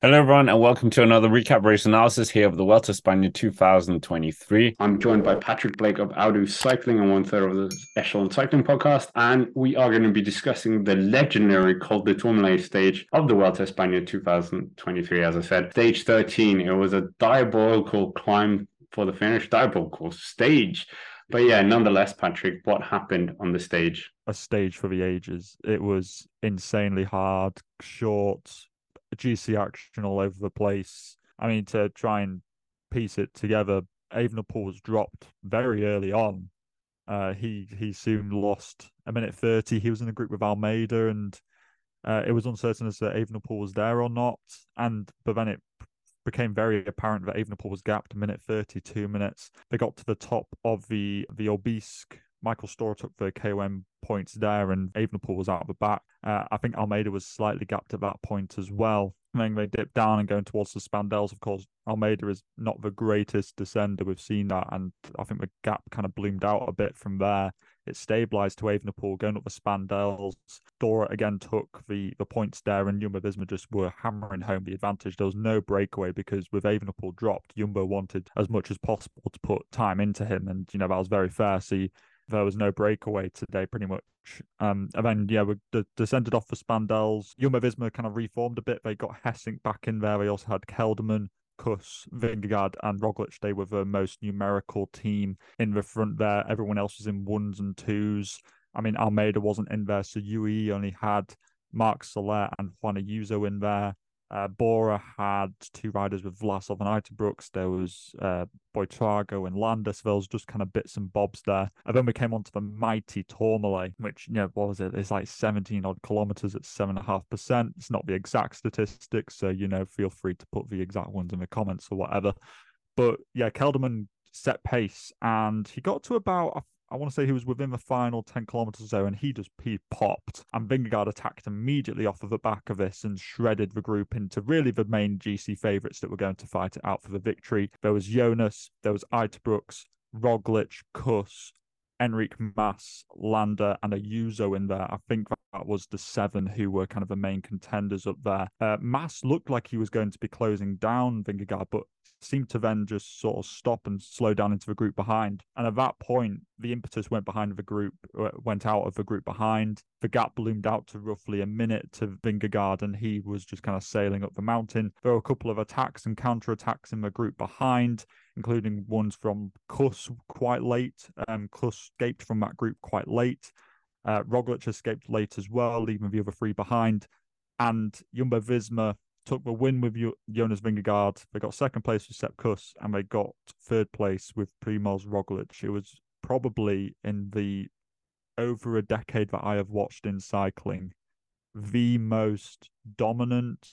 Hello, everyone, and welcome to another recap race analysis here of the Vuelta España 2023. I'm joined by Patrick Blake of Audu Cycling and one third of the Echelon Cycling podcast, and we are going to be discussing the legendary Col de Tourmalet stage of the Vuelta España 2023. As I said, stage 13. It was a diabolical climb for the finish, diabolical stage. But yeah, nonetheless, Patrick, what happened on the stage? A stage for the ages. It was insanely hard, short, GC action all over the place. I mean, to try and piece it together, Evenepoel was dropped very early on. Uh, he he soon lost a minute thirty. He was in a group with Almeida, and uh, it was uncertain as to Evenepoel was there or not. And but then it became very apparent that Evenepoel was gapped a minute thirty, two minutes. They got to the top of the the Aubisque Michael Storer took the KOM points there, and Evenepoel was out of the back. Uh, I think Almeida was slightly gapped at that point as well. And then they dipped down and going towards the Spandelles. Of course, Almeida is not the greatest descender. We've seen that, and I think the gap kind of bloomed out a bit from there. It stabilised to Evenepoel going up the Spandelles. Dora again took the the points there, and Jumbo Visma just were hammering home the advantage. There was no breakaway because with Evenepoel dropped, Jumbo wanted as much as possible to put time into him, and you know that was very fair. See there was no breakaway today, pretty much. Um, and then yeah, we d- descended off the Spandelles. Jumbo Visma kind of reformed a bit. They got Gesink back in there. They also had Kelderman, Kuss, Vingegaard, and Roglic. They were the most numerical team in the front there. Everyone else was in ones and twos. I mean, Almeida wasn't in there, so UE only had Marc Soler and Juan Ayuso in there. Uh, Bora had two riders with Vlasov and Uijtdebroeks. There was uh, Buitrago and Landis. There was just kind of bits and bobs there. And then we came on to the mighty Tourmalet, which, you know, what was it? It's like 17 odd kilometers at 7.5%. It's not the exact statistics. So, you know, feel free to put the exact ones in the comments or whatever. But yeah, Kelderman set pace and he got to about, want to say he was within the final 10 kilometers or so, and he just he popped. And Vingegaard attacked immediately off of the back of this and shredded the group into really the main GC favourites that were going to fight it out for the victory. There was Jonas, there was Uijtdebroeks, Roglic, Kuss, Enric Mas, Landa, and Ayuso in there. I think that was the seven who were kind of the main contenders up there. Uh, Mas looked like he was going to be closing down Vingegaard, but seemed to then just sort of stop and slow down into the group behind. And at that point, the impetus went behind the group, uh, went out of the group behind. The gap bloomed out to roughly a minute to Vingegaard, and he was just kind of sailing up the mountain. There were a couple of attacks and counter attacks in the group behind, including ones from Kuss quite late. Um, escaped from that group quite late. Uh, Roglic escaped late as well, leaving the other three behind. And Jumbo Visma took the win with Jonas Vingegaard. They got second place with Sepp Kuss, and they got third place with Primoz Roglic. It was probably in the over a decade that I have watched in cycling, the most dominant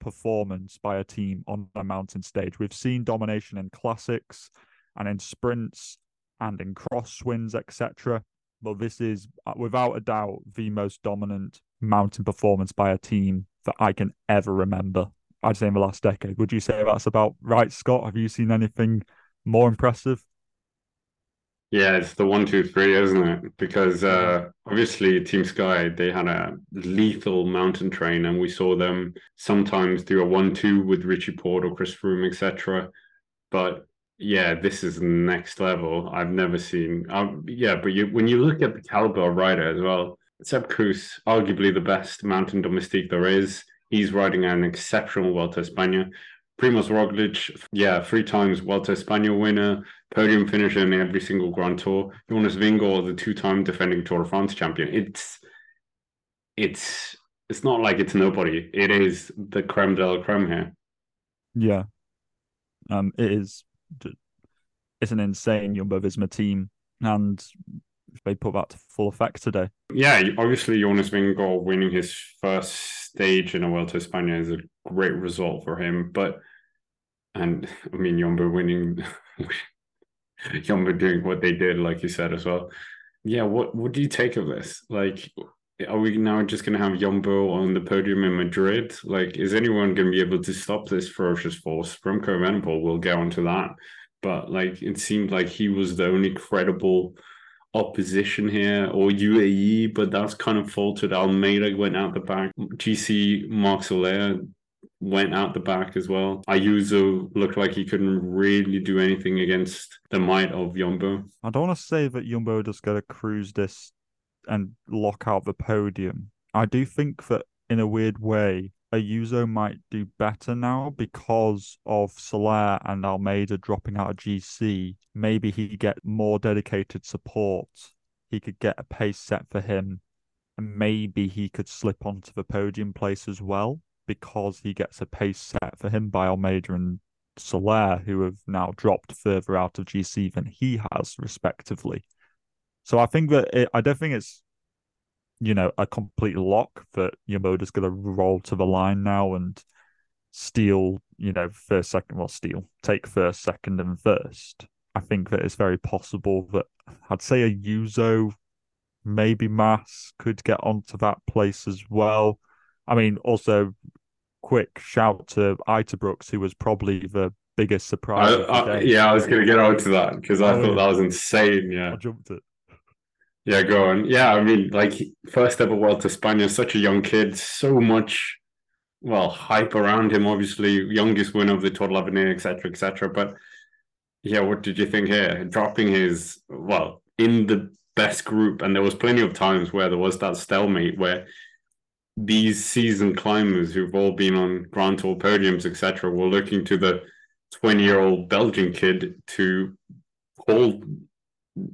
performance by a team on a mountain stage. We've seen domination in classics and in sprints and in crosswinds, etc. But this is, uh, without a doubt, the most dominant mountain performance by a team that I can ever remember. I'd say in the last decade. Would you say that's about right, Scott? Have you seen anything more impressive? Yeah, it's the one, two, three, isn't it? Because uh, obviously, Team Sky they had a lethal mountain train, and we saw them sometimes do a one-two with Richie Porte or Chris Froome, etc. But yeah, this is next level. I've never seen. Um, yeah, but you, when you look at the caliber of rider as well, Sepp Kuss, arguably the best mountain domestique there is. He's riding an exceptional Vuelta España. Primoz Roglic, yeah, three times Vuelta España winner, podium finisher in every single Grand Tour. Jonas Vingegaard, the two-time defending Tour de France champion. It's it's it's not like it's nobody. It is the creme de la creme here. Yeah, um, it is. It's an insane Jumbo Visma team, and they put that to full effect today. Yeah, obviously Jonas Vingegaard winning his first stage in a World Vuelta España is a great result for him. But and I mean Jumbo winning, Jumbo doing what they did, like you said as well. Yeah, what what do you take of this? Like, are we now just going to have Jumbo on the podium in Madrid? Like, is anyone going to be able to stop this ferocious force? Remco Evenepoel will get onto that, but like it seemed like he was the only credible opposition here or UAE, but that's kind of faltered. Almeida went out the back. GC Marc Soler went out the back as well. Ayuso looked like he couldn't really do anything against the might of Jumbo. I don't want to say that Jumbo just got to cruise this and lock out the podium. I do think that in a weird way, Ayuso might do better now because of Soler and Almeida dropping out of GC. Maybe he get more dedicated support. He could get a pace set for him, and maybe he could slip onto the podium place as well because he gets a pace set for him by Almeida and Soler, who have now dropped further out of GC than he has, respectively. So I think that it, I don't think it's you know, a complete lock that Yamoda's going to roll to the line now and steal, you know, first, second, well, steal, take first, second, and first. I think that it's very possible that I'd say Ayuso, maybe Mas could get onto that place as well. I mean, also, quick shout to Uijtdebroeks, who was probably the biggest surprise. I, I, yeah, I was going to get on to that because I oh, thought that was insane. Yeah, I jumped it. Yeah, go on. Yeah, I mean, like first ever Vuelta a España, such a young kid, so much, well, hype around him. Obviously, youngest winner of the Tour de l'Avenir, etc., etc. But yeah, what did you think here? Dropping his well in the best group, and there was plenty of times where there was that stalemate where these seasoned climbers who've all been on Grand Tour podiums, etc., were looking to the twenty-year-old Belgian kid to hold.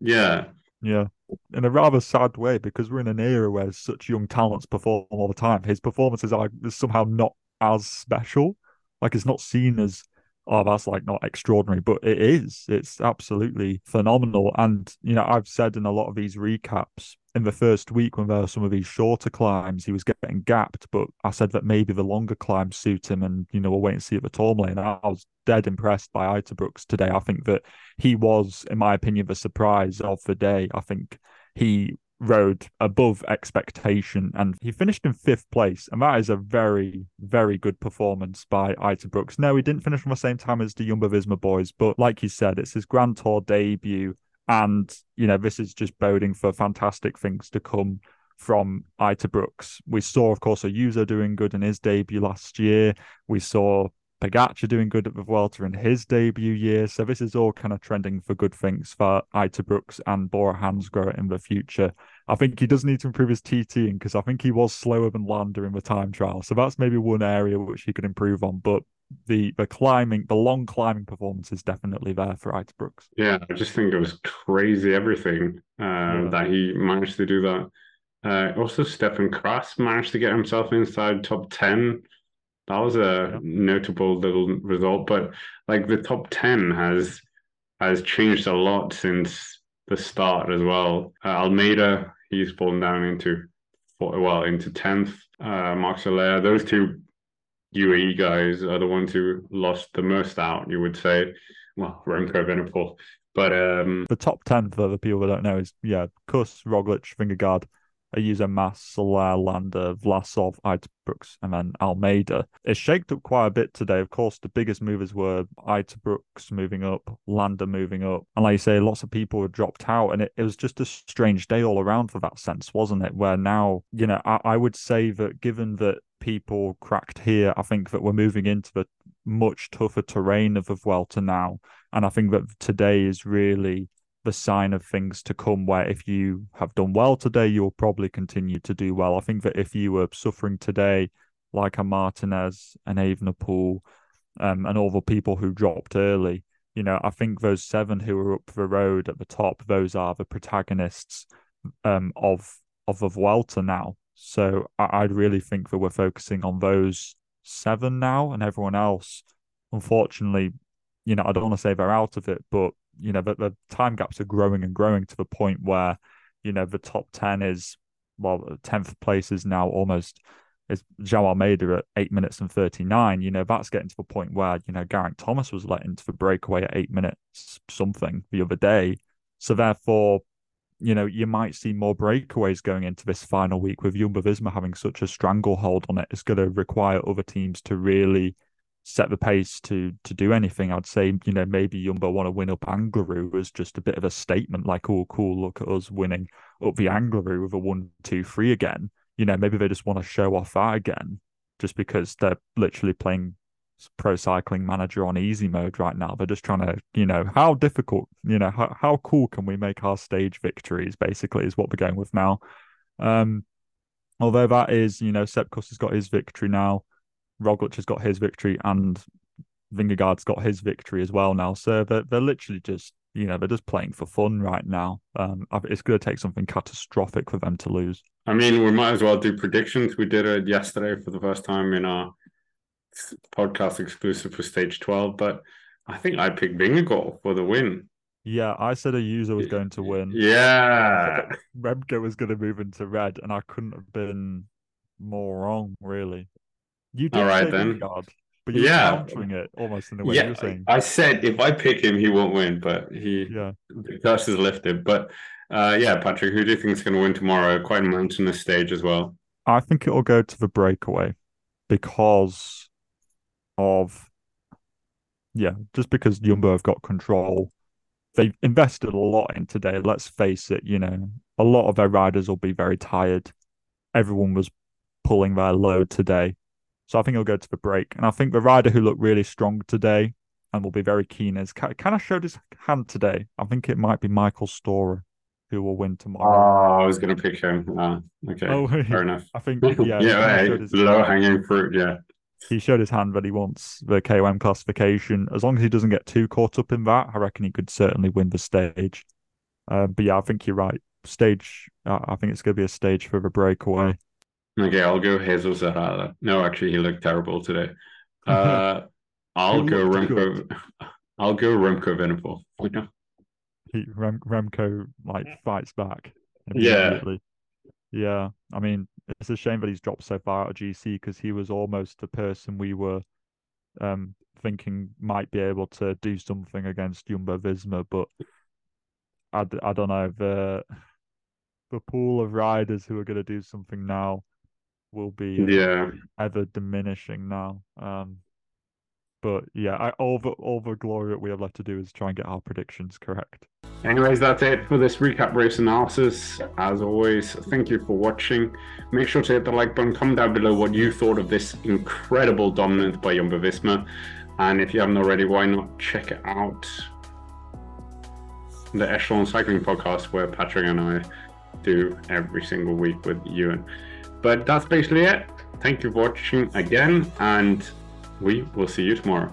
Yeah, yeah in a rather sad way because we're in an era where such young talents perform all the time. His performances are somehow not as special. Like it's not seen as oh that's like not extraordinary, but it is. It's absolutely phenomenal. And you know, I've said in a lot of these recaps in the first week when there were some of these shorter climbs, he was getting gapped. But I said that maybe the longer climbs suit him, and you know we'll wait and see at the Tourmalet. And I was dead impressed by Uijtdebroeks today. I think that he was, in my opinion, the surprise of the day. I think he rode above expectation and he finished in fifth place. And that is a very, very good performance by Uijtdebroeks. No, he didn't finish from the same time as the Jumbo Visma boys, but like you said, it's his Grand Tour debut. And, you know, this is just boding for fantastic things to come from Uijtdebroeks. We saw, of course, Ayuso doing good in his debut last year. We saw Pogacar doing good at the Vuelta in his debut year. So this is all kind of trending for good things for Uijtdebroeks and Bora Hansgrohe in the future. I think he does need to improve his TTing because I think he was slower than Landa in the time trial. So that's maybe one area which he could improve on. But the the climbing, the long climbing performance is definitely there for Brooks. Yeah, I just think it was crazy everything uh, yeah. that he managed to do that. Uh, also, Steff Cras managed to get himself inside top 10 that was a yeah. notable little result. But like the top ten has has changed a lot since the start as well. Uh, Almeida, he's fallen down into well into tenth. Uh, Marc Soler, those two UAE guys are the ones who lost the most out. You would say, well, Remco Evenepoel. But um, the top ten for the people that don't know is yeah, Kuss, Roglic, Vingegaard, Ayuso Mas, Soler, Landa, Vlasov, Uijtdebroeks, and then Almeida. It's shaked up quite a bit today. Of course, the biggest movers were Uijtdebroeks moving up, Landa moving up. And like you say, lots of people were dropped out. And it, it was just a strange day all around for that sense, wasn't it? Where now, you know, I, I would say that given that people cracked here, I think that we're moving into the much tougher terrain of the Vuelta now. And I think that today is really the sign of things to come where if you have done well today, you'll probably continue to do well. I think that if you were suffering today, like a Martinez and Evenepoel, um, and all the people who dropped early, you know, I think those seven who are up the road at the top, those are the protagonists um, of of the Vuelta now. So I, I really think that we're focusing on those seven now, and everyone else, unfortunately, you know, I don't want to say they're out of it, but you know, the, the time gaps are growing and growing to the point where, you know, the top 10 is, well, 10th place is now almost is João Almeida at eight minutes and 39. You know, that's getting to the point where, you know, Geraint Thomas was let into the breakaway at eight minutes something the other day. So therefore, you know, you might see more breakaways going into this final week with Jumbo Visma having such a stranglehold on it. It's going to require other teams to really set the pace to to do anything. I'd say, you know, maybe Jumbo want to win up Angliru as just a bit of a statement, like, oh, cool, look at us winning up the Angliru with a one, two, three again. You know, maybe they just want to show off that again. just because they're literally playing pro cycling manager on easy mode right now. They're just trying to, you know, how difficult, you know, how, how cool can we make our stage victories, basically, is what we're going with now. Um, although that is, you know, Sepp Kuss has got his victory now, Roglic has got his victory, and Vingegaard's got his victory as well now. So they're, they're literally just, you know, they're just playing for fun right now. Um, it's going to take something catastrophic for them to lose. I mean, we might as well do predictions. We did it yesterday for the first time in our podcast exclusive for stage 12, but I think I picked Vingegaard for the win. Yeah, I said Ayuso was going to win. Yeah. Remco was going to move into red, and I couldn't have been more wrong, really. You did All right, say then. Vingegaard, but you're Yeah. countering it almost in the way yeah, you're saying. I said if I pick him, he won't win, but he Yeah, the curse is lifted. But uh, yeah, Patrick, who do you think is going to win tomorrow? Quite a mountainous stage as well. I think it'll go to the breakaway because of yeah, just because Jumbo have got control. They've invested a lot in today. Let's face it, you know, a lot of their riders will be very tired. Everyone was pulling their load today. So I think he'll go to the break. And I think the rider who looked really strong today and will be very keen is kind of showed his hand today. I think it might be Michael Storer who will win tomorrow. Oh. I was going to pick him. Uh, okay, Oh, fair enough. I think yeah, yeah, hey, low hanging fruit. Yeah, he showed his hand that he wants the KOM classification. As long as he doesn't get too caught up in that, I reckon he could certainly win the stage. Uh, but yeah, I think you're right. Stage, uh, I think it's going to be a stage for the breakaway. okay, I'll go Jesus Herrada. No, actually, he looked terrible today. Uh, I'll go Remco. I'll go Remco Evenepoel. Why not? He, Rem, Remco like fights back Yeah. Yeah, I mean, it's a shame that he's dropped so far out of GC because he was almost the person we were um thinking might be able to do something against Jumbo Visma, but I don't know the the pool of riders who are going to do something now will be Yeah, ever diminishing now. Um, but yeah, I, all the all the glory that we have left to do is try and get our predictions correct. Anyways, that's it for this recap race analysis. As always, thank you for watching. Make sure to hit the like button, comment down below what you thought of this incredible dominance by Jumbo Visma. And if you haven't already, why not check out the Echelon Cycling Podcast, where Patrick and I do every single week with Ewan. But that's basically it. Thank you for watching again, and we will see you tomorrow.